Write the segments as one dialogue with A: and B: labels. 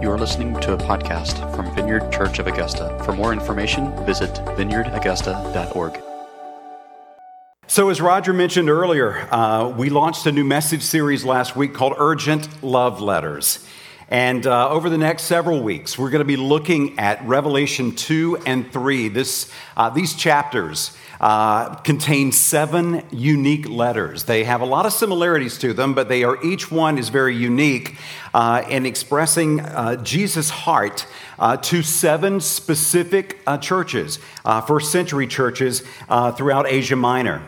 A: You are listening to a podcast from Vineyard Church of Augusta. For more information, visit vineyardaugusta.org.
B: So, as Roger mentioned earlier, uh, we launched a new message series last week called Urgent Love Letters. And uh, over the next several weeks, we're going to be looking at Revelation 2 and 3. This, uh, these chapters uh, contain seven unique letters. They have a lot of similarities to them, but they are each one is very unique uh, in expressing uh, Jesus' heart uh, to seven specific churches, first century churches throughout Asia Minor.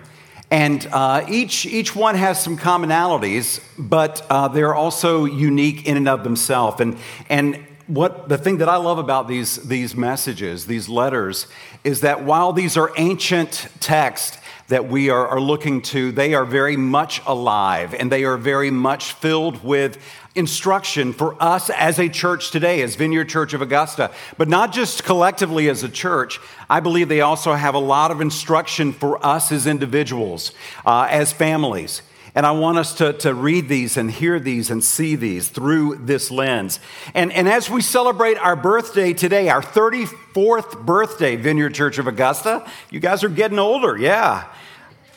B: And uh, each, each one has some commonalities, but uh, they're also unique in and of themselves. And, and what the thing that I love about these, these messages, these letters, is that while these are ancient texts that we are, are looking to, they are very much alive and they are very much filled with instruction for us as a church today, as Vineyard Church of Augusta, but not just collectively as a church. I believe they also have a lot of instruction for us as individuals, uh, as families. And I want us to, to read these and hear these and see these through this lens. And, and as we celebrate our birthday today, our 34th birthday, Vineyard Church of Augusta, you guys are getting older, yeah.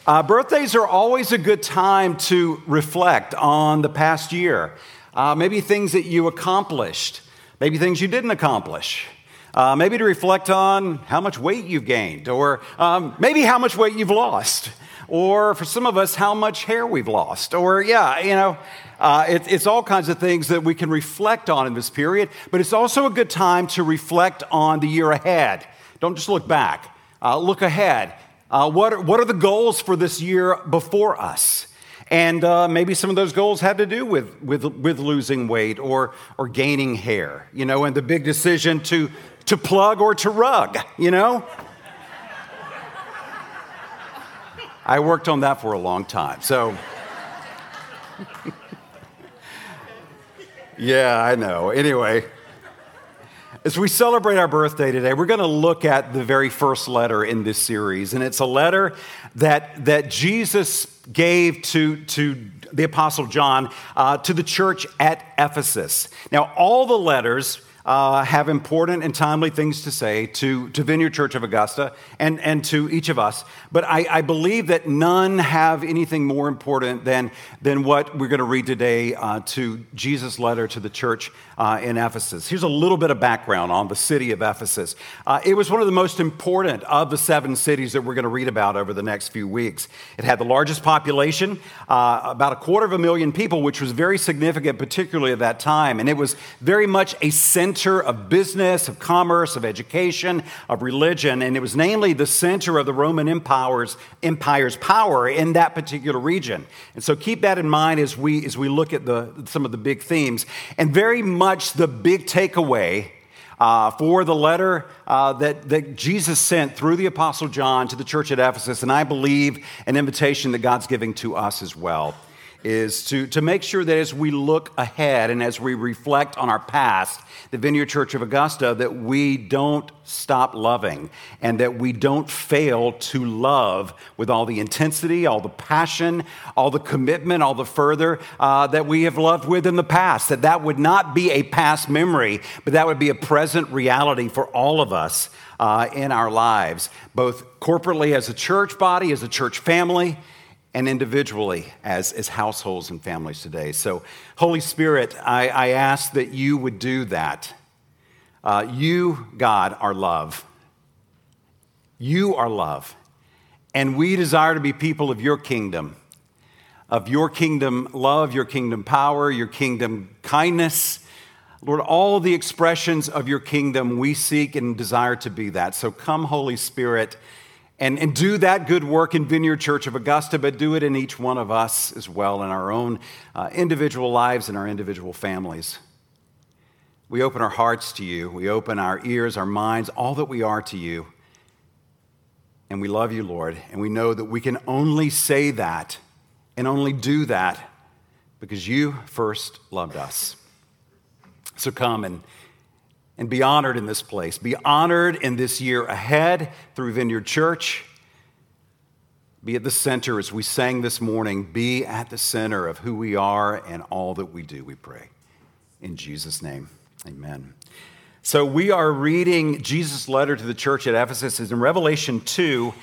B: Uh, birthdays are always a good time to reflect on the past year. Uh, maybe things that you accomplished, maybe things you didn't accomplish. Uh, maybe to reflect on how much weight you've gained, or um, maybe how much weight you've lost or for some of us, how much hair we've lost, or yeah, you know, uh, it, it's all kinds of things that we can reflect on in this period, but it's also a good time to reflect on the year ahead. Don't just look back, uh, look ahead. Uh, what, are, what are the goals for this year before us? And uh, maybe some of those goals had to do with, with, with losing weight or, or gaining hair, you know, and the big decision to, to plug or to rug, you know? I worked on that for a long time. So, yeah, I know. Anyway, as we celebrate our birthday today, we're going to look at the very first letter in this series. And it's a letter that, that Jesus gave to, to the Apostle John uh, to the church at Ephesus. Now, all the letters uh, have important and timely things to say to, to Vineyard Church of Augusta and, and to each of us. But I, I believe that none have anything more important than, than what we're going to read today uh, to Jesus' letter to the church uh, in Ephesus. Here's a little bit of background on the city of Ephesus. Uh, it was one of the most important of the seven cities that we're going to read about over the next few weeks. It had the largest population, uh, about a quarter of a million people, which was very significant, particularly at that time. And it was very much a center of business, of commerce, of education, of religion. And it was namely the center of the Roman Empire's, empire's power in that particular region. And so keep that in mind as we, as we look at the, some of the big themes. And very much much the big takeaway uh, for the letter uh, that, that Jesus sent through the Apostle John to the church at Ephesus, and I believe an invitation that God's giving to us as well is to, to make sure that as we look ahead and as we reflect on our past, the Vineyard Church of Augusta, that we don't stop loving and that we don't fail to love with all the intensity, all the passion, all the commitment, all the further uh, that we have loved with in the past. That that would not be a past memory, but that would be a present reality for all of us uh, in our lives, both corporately as a church body, as a church family and individually as, as households and families today. So, Holy Spirit, I, I ask that you would do that. Uh, you, God, are love. You are love. And we desire to be people of your kingdom, of your kingdom love, your kingdom power, your kingdom kindness. Lord, all the expressions of your kingdom, we seek and desire to be that. So come, Holy Spirit and, and do that good work in Vineyard Church of Augusta, but do it in each one of us as well in our own uh, individual lives and our individual families. We open our hearts to you, we open our ears, our minds, all that we are to you. And we love you, Lord, and we know that we can only say that and only do that because you first loved us. So come and and be honored in this place. Be honored in this year ahead through Vineyard Church. Be at the center, as we sang this morning, be at the center of who we are and all that we do, we pray. In Jesus' name, Amen. So we are reading Jesus' letter to the church at Ephesus is in Revelation 2.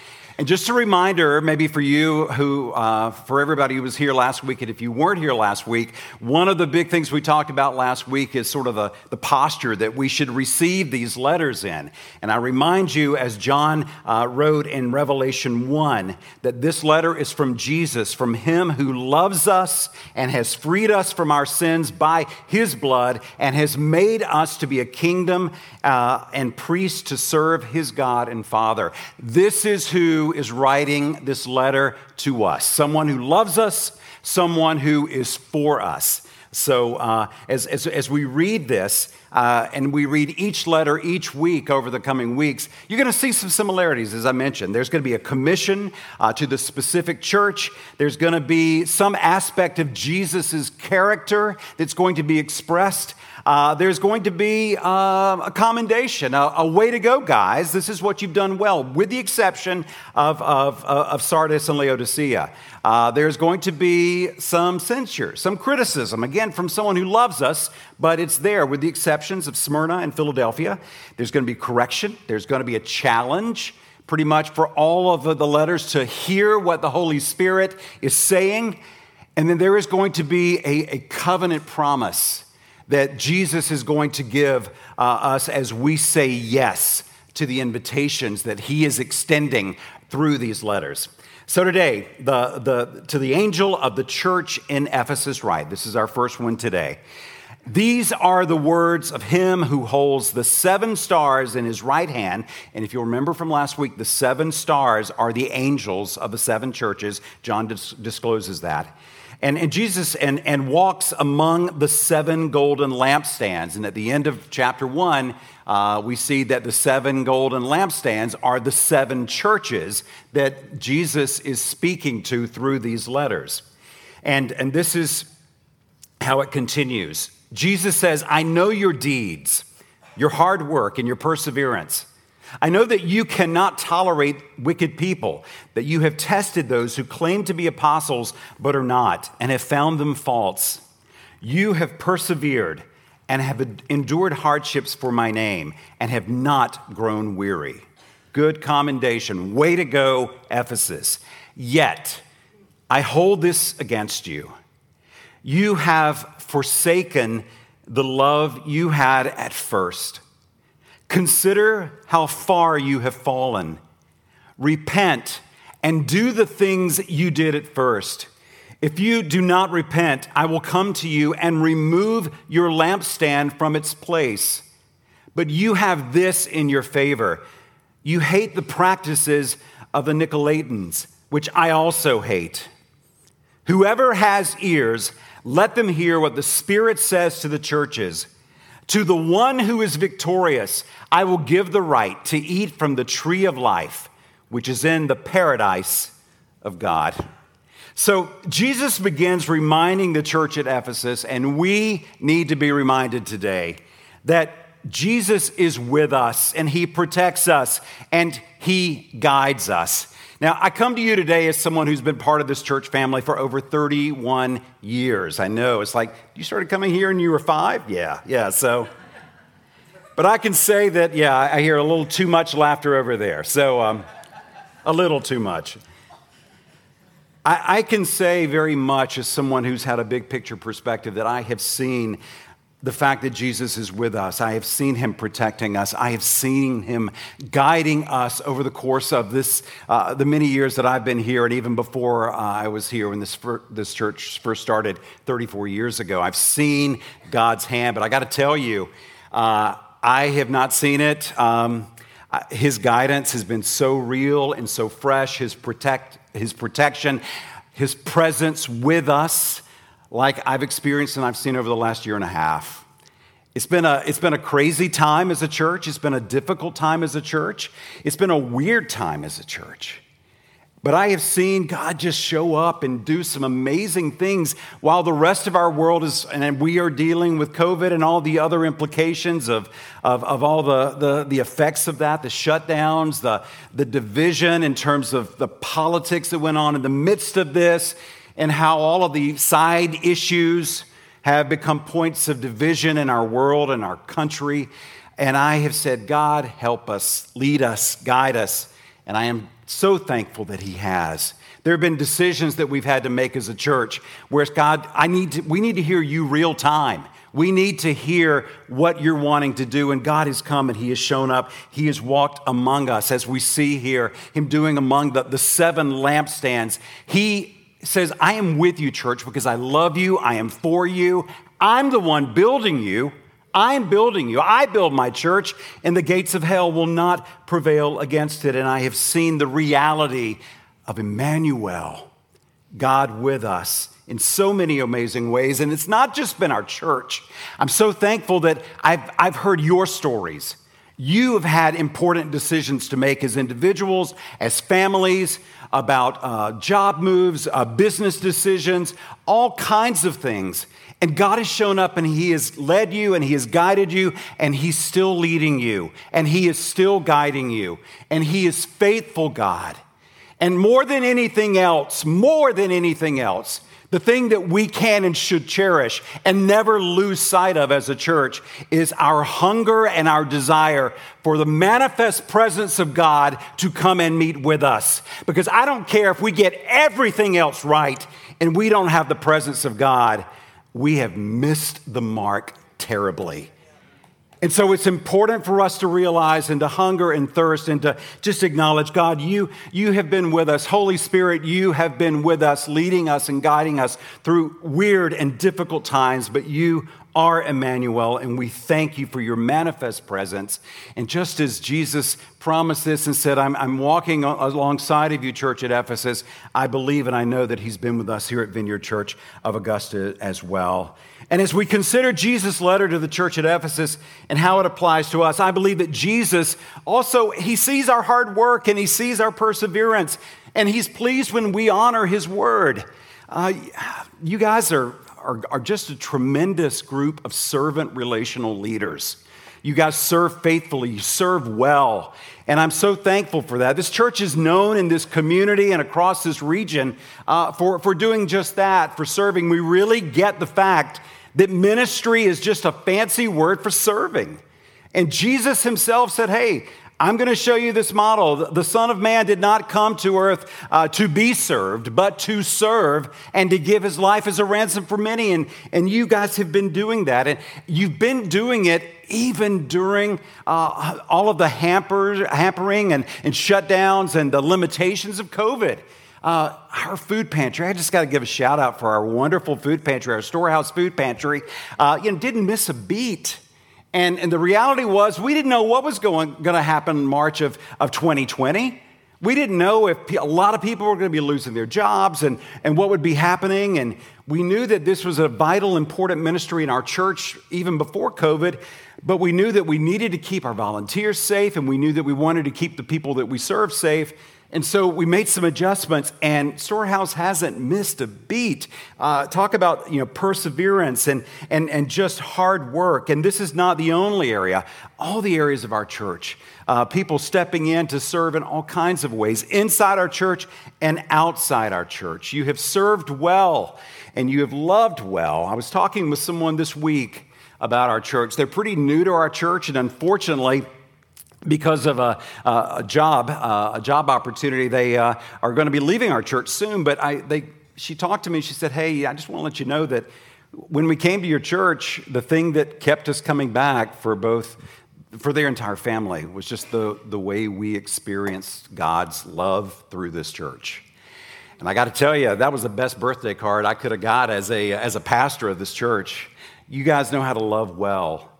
B: And just a reminder, maybe for you who, uh, for everybody who was here last week, and if you weren't here last week, one of the big things we talked about last week is sort of the, the posture that we should receive these letters in. And I remind you, as John uh, wrote in Revelation 1, that this letter is from Jesus, from Him who loves us and has freed us from our sins by His blood and has made us to be a kingdom uh, and priests to serve His God and Father. This is who is writing this letter to us. Someone who loves us, someone who is for us. So, uh, as, as, as, we read this, uh, and we read each letter each week over the coming weeks, you're going to see some similarities, as I mentioned. There's going to be a commission uh, to the specific church. There's going to be some aspect of Jesus' character that's going to be expressed. Uh, there's going to be uh, a commendation, a, a, way to go, guys. This is what you've done well, with the exception of, of, of Sardis and Laodicea. Uh, there's going to be some censure, some criticism, again, from someone who loves us, but it's there with the exceptions of Smyrna and Philadelphia. There's going to be correction, there's going to be a challenge pretty much for all of the letters to hear what the Holy Spirit is saying. And then there is going to be a, a covenant promise that Jesus is going to give uh, us as we say yes to the invitations that he is extending through these letters. So today, the, the, to the angel of the church in Ephesus, right? This is our first one today. These are the words of him who holds the seven stars in his right hand. And if you remember from last week, the seven stars are the angels of the seven churches. John dis- discloses that. And, and Jesus and, and walks among the seven golden lampstands. And at the end of chapter one, uh, we see that the seven golden lampstands are the seven churches that Jesus is speaking to through these letters. And, and this is how it continues. Jesus says, I know your deeds, your hard work, and your perseverance. I know that you cannot tolerate wicked people, that you have tested those who claim to be apostles but are not, and have found them false. You have persevered and have endured hardships for my name and have not grown weary. Good commendation. Way to go, Ephesus. Yet, I hold this against you. You have forsaken the love you had at first. Consider how far you have fallen. Repent and do the things you did at first. If you do not repent, I will come to you and remove your lampstand from its place. But you have this in your favor you hate the practices of the Nicolaitans, which I also hate. Whoever has ears, let them hear what the Spirit says to the churches. To the one who is victorious, I will give the right to eat from the tree of life, which is in the paradise of God. So Jesus begins reminding the church at Ephesus, and we need to be reminded today that Jesus is with us and he protects us and he guides us. Now, I come to you today as someone who's been part of this church family for over 31 years. I know it's like, you started coming here and you were five? Yeah, yeah, so. But I can say that, yeah, I hear a little too much laughter over there. So, um, a little too much. I, I can say very much as someone who's had a big picture perspective that I have seen the fact that Jesus is with us. I have seen him protecting us. I have seen him guiding us over the course of this, uh, the many years that I've been here, and even before uh, I was here when this, fir- this church first started 34 years ago. I've seen God's hand, but I got to tell you, uh, I have not seen it. Um, his guidance has been so real and so fresh, his, protect, his protection, his presence with us like I've experienced and I've seen over the last year and a half. It's been, a, it's been a crazy time as a church. It's been a difficult time as a church. It's been a weird time as a church. But I have seen God just show up and do some amazing things while the rest of our world is, and we are dealing with COVID and all the other implications of, of, of all the, the, the effects of that, the shutdowns, the, the division in terms of the politics that went on in the midst of this and how all of the side issues have become points of division in our world and our country. And I have said, God, help us, lead us, guide us. And I am so thankful that He has. There have been decisions that we've had to make as a church where it's God, I need to, we need to hear you real time. We need to hear what you're wanting to do. And God has come and He has shown up. He has walked among us, as we see here, Him doing among the, the seven lampstands. He says, I am with you, church, because I love you. I am for you. I'm the one building you. I'm building you. I build my church, and the gates of hell will not prevail against it. And I have seen the reality of Emmanuel, God with us in so many amazing ways. And it's not just been our church. I'm so thankful that I've, I've heard your stories. You have had important decisions to make as individuals, as families, about uh, job moves, uh, business decisions, all kinds of things. And God has shown up and He has led you and He has guided you and He's still leading you and He is still guiding you. And He is faithful, God. And more than anything else, more than anything else, the thing that we can and should cherish and never lose sight of as a church is our hunger and our desire for the manifest presence of God to come and meet with us. Because I don't care if we get everything else right and we don't have the presence of God, we have missed the mark terribly. And so it's important for us to realize and to hunger and thirst and to just acknowledge God, you, you have been with us. Holy Spirit, you have been with us, leading us and guiding us through weird and difficult times, but you are Emmanuel, and we thank you for your manifest presence. And just as Jesus promised this and said, I'm, I'm walking alongside of you, church at Ephesus, I believe and I know that he's been with us here at Vineyard Church of Augusta as well. And as we consider Jesus' letter to the church at Ephesus and how it applies to us, I believe that Jesus also, he sees our hard work and he sees our perseverance, and he's pleased when we honor his word. Uh, you guys are are, are just a tremendous group of servant relational leaders. You guys serve faithfully, you serve well. And I'm so thankful for that. This church is known in this community and across this region uh, for, for doing just that, for serving. We really get the fact that ministry is just a fancy word for serving. And Jesus himself said, Hey, I'm going to show you this model. The Son of Man did not come to earth uh, to be served, but to serve and to give his life as a ransom for many. And, and you guys have been doing that. And you've been doing it even during uh, all of the hampers, hampering and, and shutdowns and the limitations of COVID. Uh, our food pantry, I just got to give a shout out for our wonderful food pantry, our storehouse food pantry. Uh, you know, didn't miss a beat and, and the reality was, we didn't know what was going, to happen in March of, of 2020. We didn't know if a lot of people were going to be losing their jobs and, and what would be happening. And we knew that this was a vital, important ministry in our church even before COVID. But we knew that we needed to keep our volunteers safe and we knew that we wanted to keep the people that we serve safe. And so we made some adjustments, and Storehouse hasn't missed a beat. Uh, talk about you know perseverance and, and, and just hard work. And this is not the only area. All the areas of our church, uh, people stepping in to serve in all kinds of ways, inside our church and outside our church. You have served well, and you have loved well. I was talking with someone this week about our church. They're pretty new to our church, and unfortunately because of a, a job, a job opportunity. They uh, are going to be leaving our church soon. But I, they, she talked to me. She said, "Hey, I just want to let you know that when we came to your church, the thing that kept us coming back for both." For their entire family was just the, the way we experienced God's love through this church. And I got to tell you, that was the best birthday card I could have got as a, as a pastor of this church. You guys know how to love well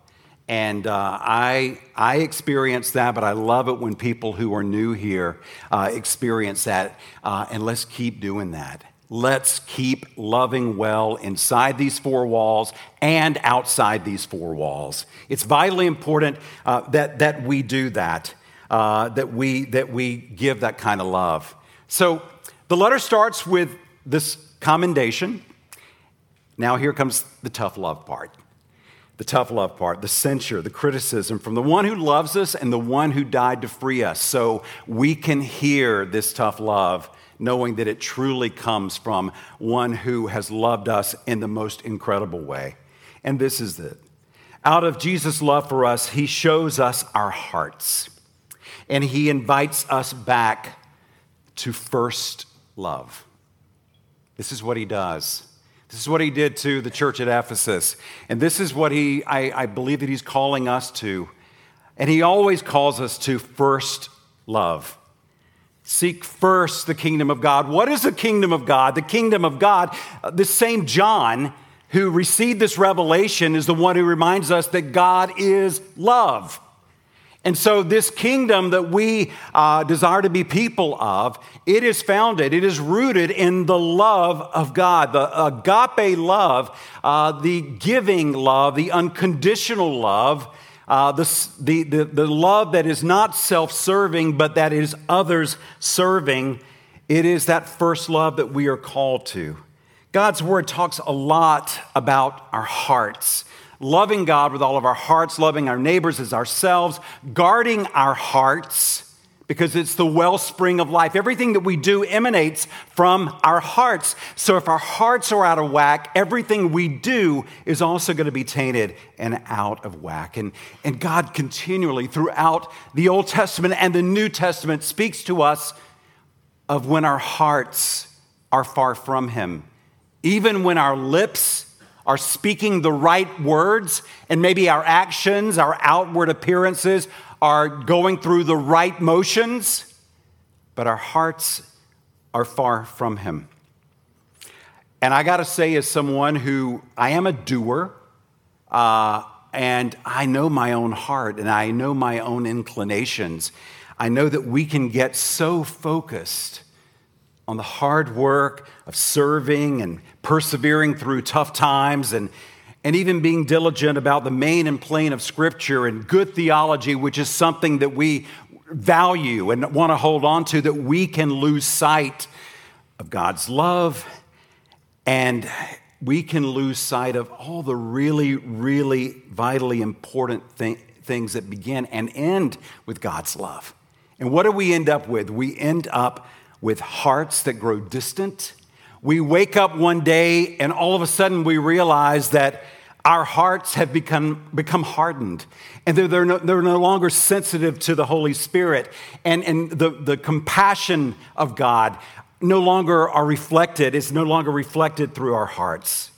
B: and uh, I, I experience that, but I love it when people who are new here uh, experience that. Uh, and let's keep doing that. Let's keep loving well inside these four walls and outside these four walls. It's vitally important uh, that, that we do that, uh, that, we, that we give that kind of love. So the letter starts with this commendation. Now, here comes the tough love part the tough love part, the censure, the criticism from the one who loves us and the one who died to free us. So we can hear this tough love knowing that it truly comes from one who has loved us in the most incredible way. And this is it. Out of Jesus' love for us, he shows us our hearts and he invites us back to first love. This is what he does. This is what he did to the church at Ephesus. And this is what he, I, I believe that he's calling us to. And he always calls us to first love. Seek first the kingdom of God. What is the kingdom of God? The kingdom of God, uh, the same John who received this revelation is the one who reminds us that God is love. And so, this kingdom that we uh, desire to be people of, it is founded, it is rooted in the love of God, the agape love, uh, the giving love, the unconditional love, uh, the, the, the, the love that is not self serving, but that is others serving. It is that first love that we are called to. God's word talks a lot about our hearts loving God with all of our hearts, loving our neighbors as ourselves, guarding our hearts because it's the wellspring of life. Everything that we do emanates from our hearts. So if our hearts are out of whack, everything we do is also going to be tainted and out of whack. And, and God continually, throughout the Old Testament and the New Testament, speaks to us of when our hearts are far from Him. Even when our lips are speaking the right words, and maybe our actions, our outward appearances are going through the right motions, but our hearts are far from Him. And I got to say, as someone who I am a doer, uh, and I know my own heart and I know my own inclinations, I know that we can get so focused on the hard work of serving and persevering through tough times and, and even being diligent about the main and plain of Scripture and good theology, which is something that we value and want to hold on to, that we can lose sight of God's love and we can lose sight of all the really, really vitally important things that begin and end with God's love. And what do we end up with? We end up with hearts that grow distant. We wake up one day and all of a sudden we realize that our hearts have become, become hardened and they're, they're, no, they're no longer sensitive to the Holy Spirit. And, and the, the compassion of God no longer are reflected, is no longer reflected through our hearts.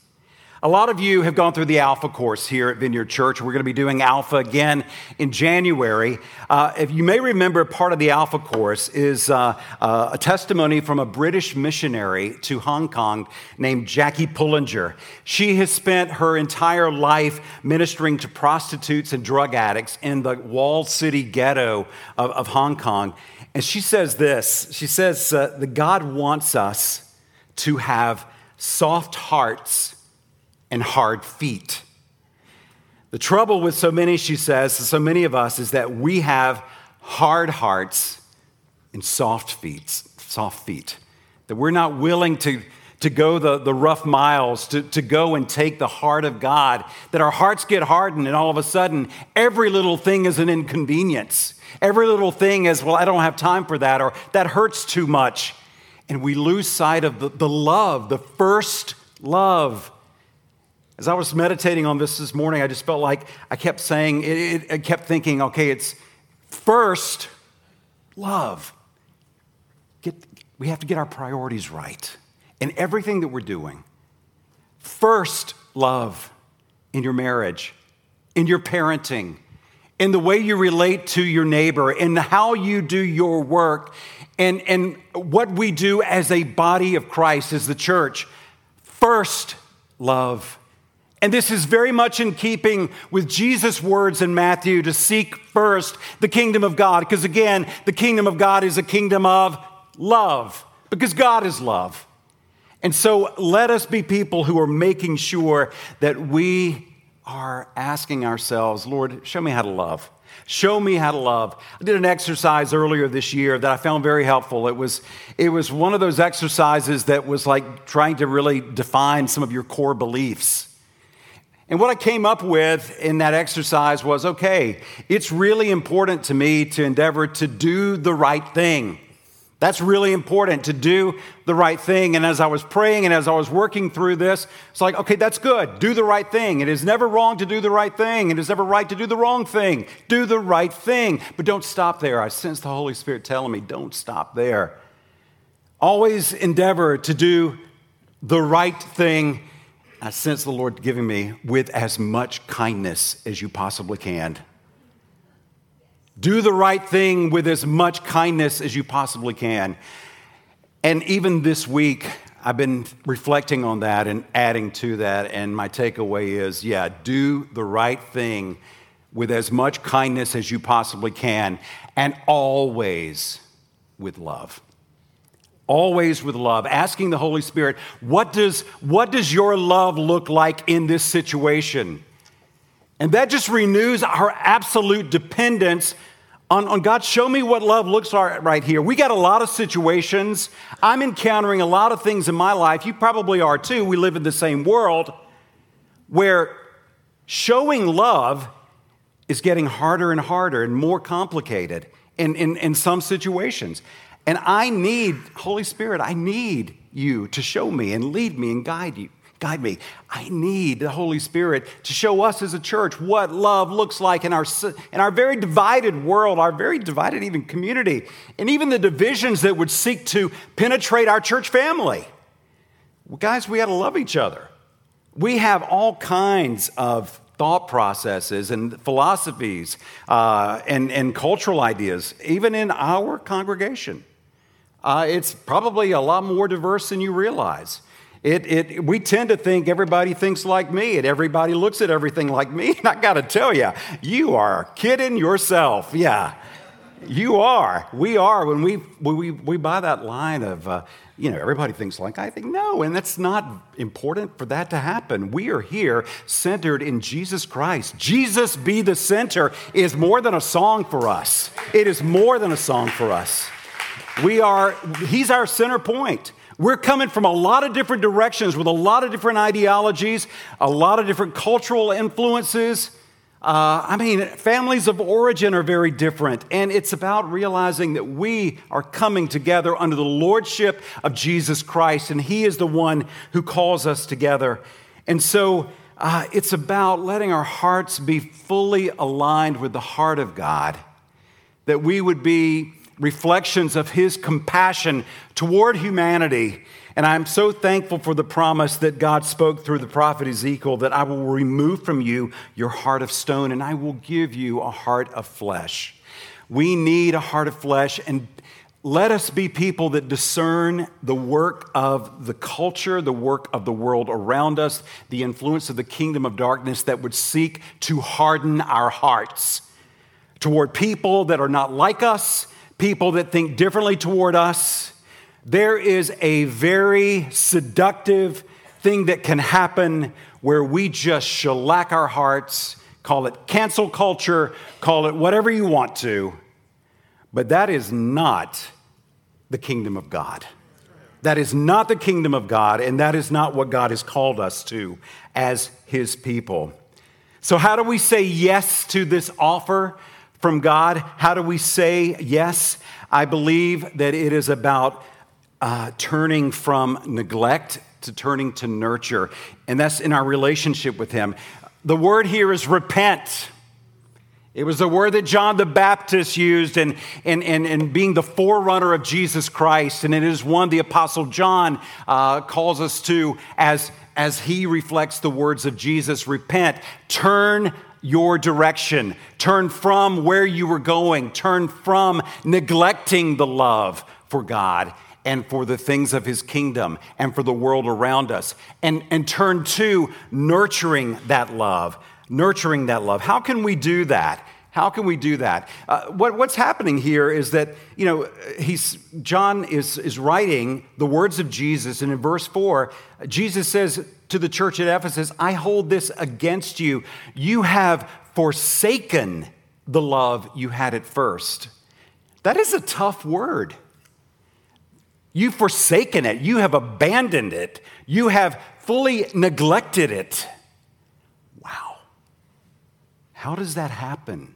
B: A lot of you have gone through the Alpha course here at Vineyard Church. We're going to be doing Alpha again in January. Uh, if you may remember, part of the Alpha course is uh, uh, a testimony from a British missionary to Hong Kong named Jackie Pullinger. She has spent her entire life ministering to prostitutes and drug addicts in the walled city ghetto of, of Hong Kong. And she says this She says uh, that God wants us to have soft hearts and hard feet. The trouble with so many, she says, so many of us, is that we have hard hearts and soft feet, soft feet. That we're not willing to, to go the, the rough miles, to, to go and take the heart of God. That our hearts get hardened, and all of a sudden, every little thing is an inconvenience. Every little thing is, well, I don't have time for that, or that hurts too much. And we lose sight of the, the love, the first love as I was meditating on this this morning, I just felt like I kept saying, it, it, I kept thinking, okay, it's first love. Get, we have to get our priorities right in everything that we're doing. First love in your marriage, in your parenting, in the way you relate to your neighbor, in how you do your work, and, and what we do as a body of Christ, as the church. First love and this is very much in keeping with Jesus' words in Matthew to seek first the kingdom of God. Because again, the kingdom of God is a kingdom of love, because God is love. And so let us be people who are making sure that we are asking ourselves, Lord, show me how to love. Show me how to love. I did an exercise earlier this year that I found very helpful. It was, it was one of those exercises that was like trying to really define some of your core beliefs. And what I came up with in that exercise was okay, it's really important to me to endeavor to do the right thing. That's really important to do the right thing. And as I was praying and as I was working through this, it's like, okay, that's good. Do the right thing. It is never wrong to do the right thing. It is never right to do the wrong thing. Do the right thing. But don't stop there. I sense the Holy Spirit telling me, don't stop there. Always endeavor to do the right thing. I sense the Lord giving me with as much kindness as you possibly can. Do the right thing with as much kindness as you possibly can. And even this week, I've been reflecting on that and adding to that. And my takeaway is yeah, do the right thing with as much kindness as you possibly can, and always with love. Always with love. Asking the Holy Spirit, what does, what does your love look like in this situation? And that just renews our absolute dependence on, on, God. Show me what love looks like right here. We got a lot of situations. I'm encountering a lot of things in my life. You probably are too. We live in the same world where showing love is getting harder and harder and more complicated in, in, in some situations. And I need, Holy Spirit, I need you to show me and lead me and guide you guide me. I need the Holy Spirit to show us as a church what love looks like in our, in our very divided world, our very divided even community, and even the divisions that would seek to penetrate our church family. Well, guys, we got to love each other. We have all kinds of thought processes and philosophies uh, and, and cultural ideas, even in our congregation. Uh, it's probably a lot more diverse than you realize. It, it, we tend to think everybody thinks like me and everybody looks at everything like me. And I got to tell you, you are kidding yourself. Yeah, you are. We are. When we, we, we buy that line of, uh, you know, everybody thinks like I think. No, and that's not important for that to happen. We are here centered in Jesus Christ. Jesus be the center is more than a song for us, it is more than a song for us. We are, He's our center point. We're coming from a lot of different directions with a lot of different ideologies, a lot of different cultural influences. Uh, I mean, families of origin are very different, and it's about realizing that we are coming together under the lordship of Jesus Christ, and He is the one who calls us together. And so uh, it's about letting our hearts be fully aligned with the heart of God, that we would be reflections of his compassion toward humanity. And I'm so thankful for the promise that God spoke through the prophet Ezekiel that I will remove from you your heart of stone and I will give you a heart of flesh. We need a heart of flesh and let us be people that discern the work of the culture, the work of the world around us, the influence of the kingdom of darkness that would seek to harden our hearts toward people that are not like us people that think differently toward us, there is a very seductive thing that can happen where we just shellac our hearts, call it cancel culture, call it whatever you want to, but that is not the kingdom of God. That is not the kingdom of God, and that is not what God has called us to as his people. So, how do we say yes to this offer? From God. How do we say yes? I believe that it is about uh, turning from neglect to turning to nurture, and that's in our relationship with Him. The word here is repent. It was the word that John the Baptist used in, in, in, in, being the forerunner of Jesus Christ. And it is one the Apostle John uh, calls us to as, as he reflects the words of Jesus repent, turn your direction. Turn from where you were going. Turn from neglecting the love for God and for the things of his kingdom and for the world around us. And, and turn to nurturing that love. Nurturing that love. How can we do that? How can we do that? Uh, what, what's happening here is that, you know, he's, John is, is writing the words of Jesus, and in verse 4, Jesus says to the church at Ephesus, I hold this against you. You have forsaken the love you had at first. That is a tough word. You've forsaken it, you have abandoned it, you have fully neglected it. Wow. How does that happen?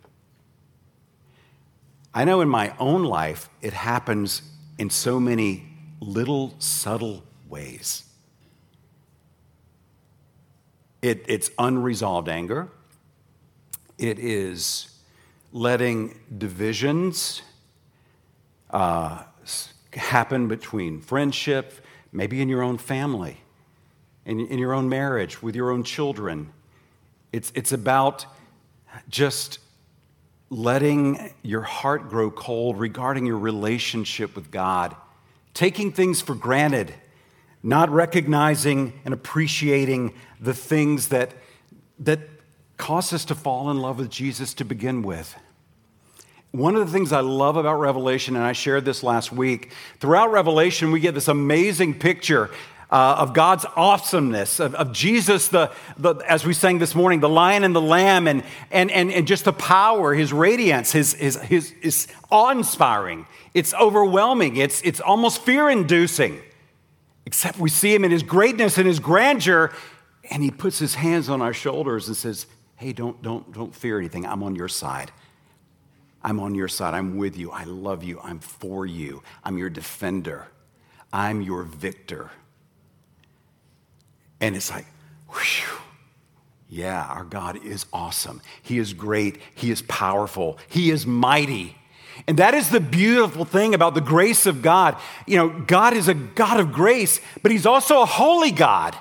B: I know in my own life it happens in so many little subtle ways. It, it's unresolved anger. It is letting divisions uh, happen between friendship, maybe in your own family, in, in your own marriage, with your own children. It's, it's about just letting your heart grow cold regarding your relationship with God, taking things for granted, not recognizing and appreciating the things that, that cause us to fall in love with Jesus to begin with. One of the things I love about Revelation, and I shared this last week, throughout Revelation, we get this amazing picture uh, of God's awesomeness, of, of Jesus, the, the, as we sang this morning, the lion and the lamb, and, and, and, and just the power, his radiance, his, his, his, his awe inspiring. It's overwhelming, it's, it's almost fear inducing. Except we see him in his greatness and his grandeur, and he puts his hands on our shoulders and says, Hey, don't, don't, don't fear anything. I'm on your side. I'm on your side. I'm with you. I love you. I'm for you. I'm your defender. I'm your victor. And it's like, whew, yeah, our God is awesome. He is great. He is powerful. He is mighty. And that is the beautiful thing about the grace of God. You know, God is a God of grace, but He's also a holy God.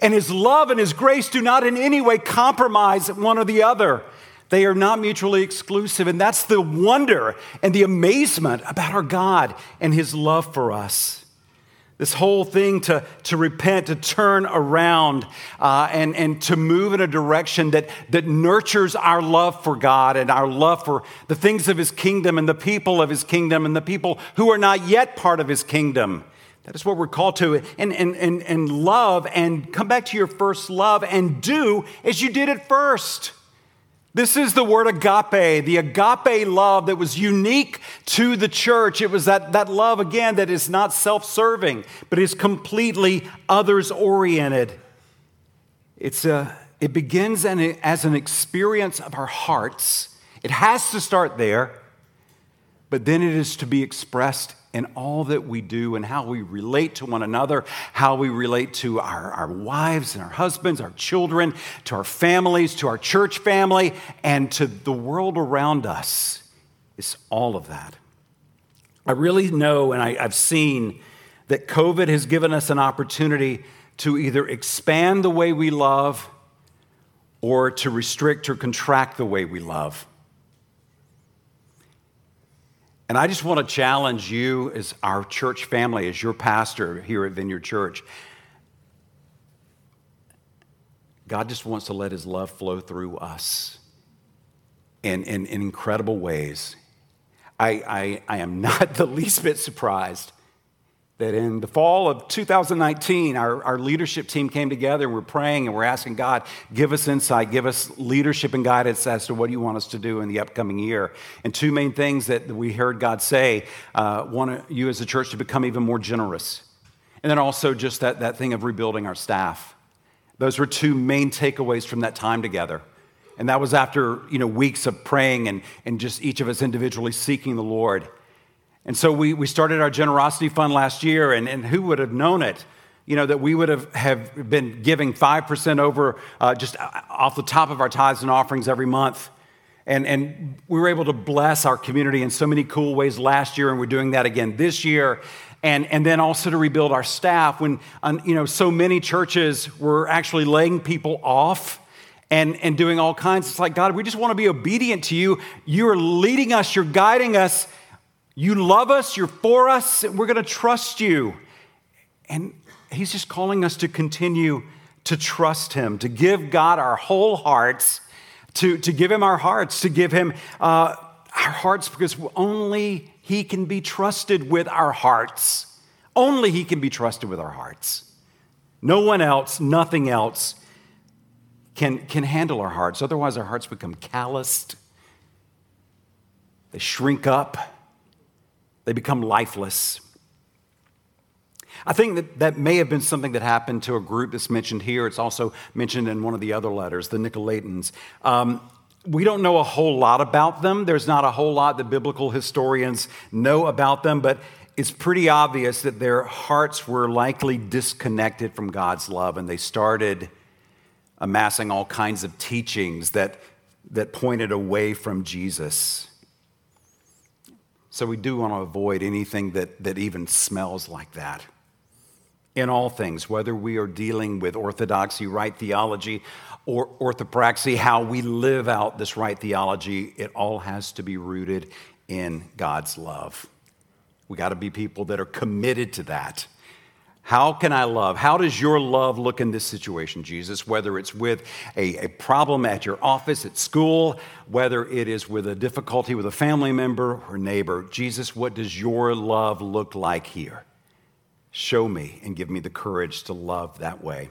B: And His love and His grace do not in any way compromise one or the other. They are not mutually exclusive. And that's the wonder and the amazement about our God and His love for us. This whole thing to, to repent, to turn around, uh, and, and to move in a direction that, that nurtures our love for God and our love for the things of His kingdom and the people of His kingdom and the people who are not yet part of His kingdom. That is what we're called to. And, and, and, and love and come back to your first love and do as you did at first. This is the word agape, the agape love that was unique to the church. It was that, that love, again, that is not self serving, but is completely others oriented. It's a, it begins as an experience of our hearts. It has to start there, but then it is to be expressed in all that we do and how we relate to one another, how we relate to our, our wives and our husbands, our children, to our families, to our church family, and to the world around us. It's all of that. I really know and I, I've seen that COVID has given us an opportunity to either expand the way we love or to restrict or contract the way we love. And I just want to challenge you as our church family, as your pastor here at Vineyard Church. God just wants to let his love flow through us in, in, in incredible ways. I, I, I am not the least bit surprised that in the fall of 2019, our, our leadership team came together and we're praying and we're asking God, give us insight, give us leadership and guidance as to what you want us to do in the upcoming year. And two main things that we heard God say uh, want you as a church to become even more generous. And then also just that, that thing of rebuilding our staff. Those were two main takeaways from that time together. And that was after you know, weeks of praying and, and just each of us individually seeking the Lord. And so we, we started our generosity fund last year, and, and who would have known it? You know, that we would have, have been giving 5% over uh, just off the top of our tithes and offerings every month. And, and we were able to bless our community in so many cool ways last year, and we're doing that again this year. And, and then also to rebuild our staff when, you know, so many churches were actually laying people off and, and doing all kinds. It's like, God, we just want to be obedient to you. You're leading us, you're guiding us you love us, you're for us, and we're going to trust you. And he's just calling us to continue to trust him, to give God our whole hearts, to, to give him our hearts, to give him uh, our hearts because only he can be trusted with our hearts. Only he can be trusted with our hearts. No one else, nothing else can, can handle our hearts. Otherwise, our hearts become calloused, they shrink up they become lifeless. I think that that may have been something that happened to a group that's mentioned here. It's also mentioned in one of the other letters, the Nicolaitans. Um, we don't know a whole lot about them. There's not a whole lot that biblical historians know about them, but it's pretty obvious that their hearts were likely disconnected from God's love, and they started amassing all kinds of teachings that, that pointed away from Jesus. So we do want to avoid anything that, that even smells like that. In all things, whether we are dealing with orthodoxy, right theology, or orthopraxy, how we live out this right theology, it all has to be rooted in God's love. We got to be people that are committed to that. How can I love? How does your love look in this situation, Jesus? Whether it's with a, a, problem at your office, at school, whether it is with a difficulty with a family member or neighbor, Jesus, what does your love look like here? Show me and give me the courage to love that way.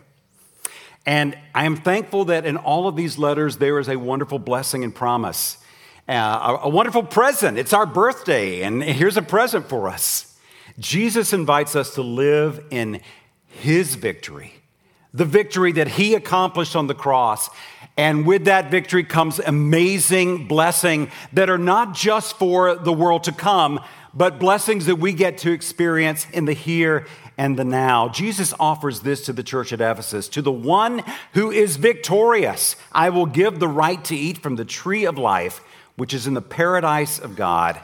B: And I am thankful that in all of these letters, there is a wonderful blessing and promise, uh, a, a wonderful present. It's our birthday, and here's a present for us. Jesus invites us to live in his victory, the victory that he accomplished on the cross. And with that victory comes amazing blessing that are not just for the world to come, but blessings that we get to experience in the here and the now. Jesus offers this to the church at Ephesus To the one who is victorious, I will give the right to eat from the tree of life, which is in the paradise of God.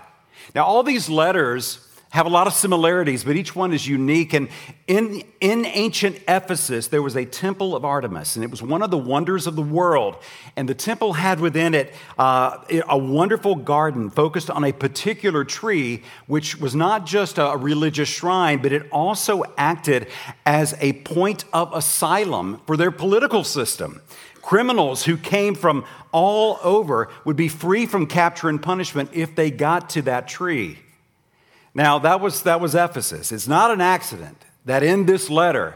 B: Now, all these letters have a lot of similarities, but each one is unique. And in, in ancient Ephesus, there was a temple of Artemis, and it was one of the wonders of the world. And the temple had within it uh, a wonderful garden focused on a particular tree, which was not just a religious shrine, but it also acted as a point of asylum for their political system. Criminals who came from all over would be free from capture and punishment if they got to that tree. Now, that was, that was Ephesus. It's not an accident that in this letter,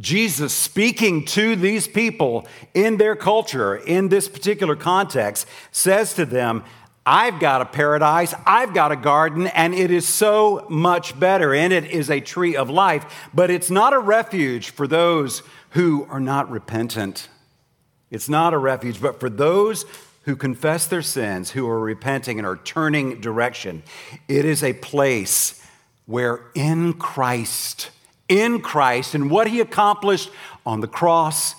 B: Jesus speaking to these people in their culture, in this particular context, says to them, I've got a paradise, I've got a garden, and it is so much better. In it is a tree of life, but it's not a refuge for those who are not repentant. It's not a refuge, but for those who confess their sins, who are repenting and are turning direction. It is a place where in Christ, in Christ, and what he accomplished on the cross,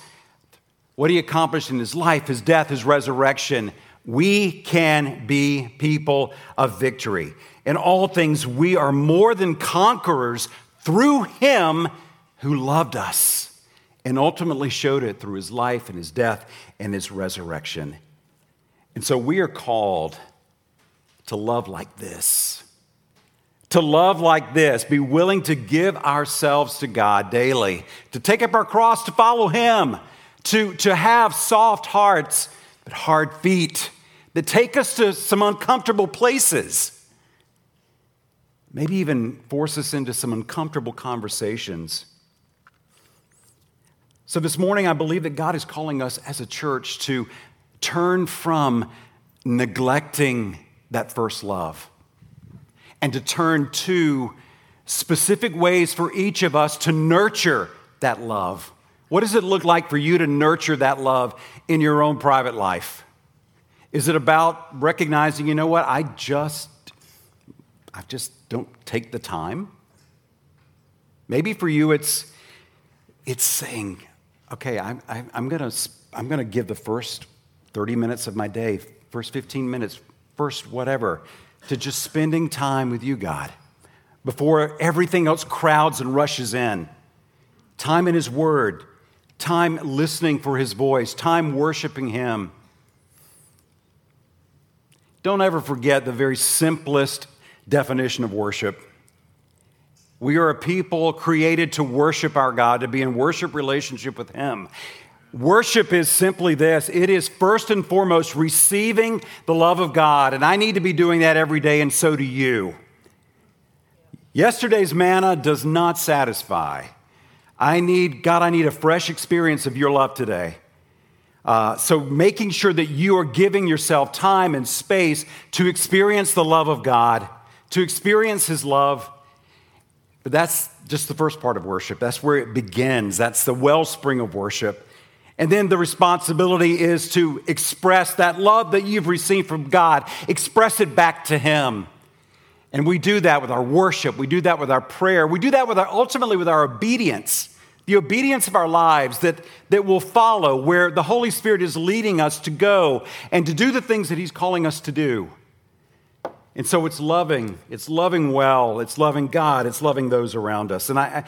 B: what he accomplished in his life, his death, his resurrection, we can be people of victory. In all things, we are more than conquerors through him who loved us and ultimately showed it through his life and his death and his resurrection. And so we are called to love like this. To love like this, be willing to give ourselves to God daily, to take up our cross to follow Him, to, to have soft hearts but hard feet that take us to some uncomfortable places. Maybe even force us into some uncomfortable conversations. So, this morning, I believe that God is calling us as a church to turn from neglecting that first love and to turn to specific ways for each of us to nurture that love. What does it look like for you to nurture that love in your own private life? Is it about recognizing, you know what, I just I just don't take the time? Maybe for you it's it's saying, okay, I'm, I'm, gonna, I'm gonna give the first 30 minutes of my day, first 15 minutes, first whatever, to just spending time with you, God, before everything else crowds and rushes in. Time in His Word, time listening for His voice, time worshiping Him. Don't ever forget the very simplest definition of worship. We are a people created to worship our God, to be in worship relationship with Him. Worship is simply this it is first and foremost receiving the love of God, and I need to be doing that every day, and so do you. Yesterday's manna does not satisfy. I need, God, I need a fresh experience of your love today. Uh, so, making sure that you are giving yourself time and space to experience the love of God, to experience His love. But that's just the first part of worship. That's where it begins. That's the wellspring of worship. And then the responsibility is to express that love that you've received from God, express it back to Him. And we do that with our worship, we do that with our prayer, we do that with our, ultimately with our obedience. The obedience of our lives that, that will follow where the Holy Spirit is leading us to go and to do the things that He's calling us to do. And so it's loving, it's loving well, it's loving God, it's loving those around us. And I, I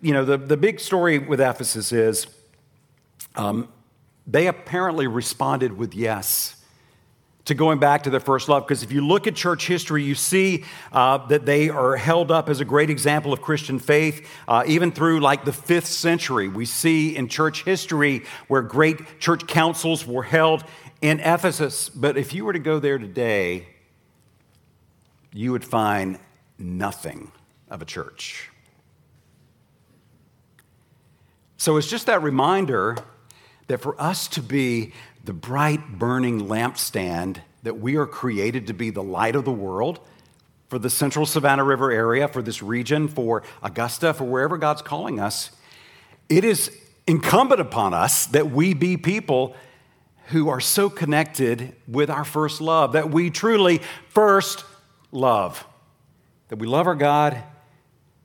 B: you know, the, the big story with Ephesus is um, they apparently responded with yes to going back to their first love. Because if you look at church history, you see uh, that they are held up as a great example of Christian faith, uh, even through like the fifth century. We see in church history where great church councils were held in Ephesus. But if you were to go there today, you would find nothing of a church. So it's just that reminder that for us to be the bright burning lampstand that we are created to be the light of the world for the central Savannah River area, for this region, for Augusta, for wherever God's calling us, it is incumbent upon us that we be people who are so connected with our first love, that we truly first love, that we love our God,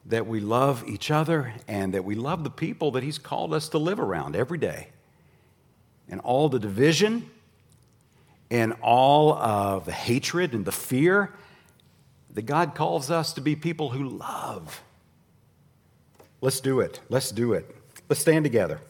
B: that we love each other, and that we love the people that He's called us to live around every day and all the division and all of the hatred and the fear that God calls us to be people who love. Let's do it. Let's do it. Let's stand together.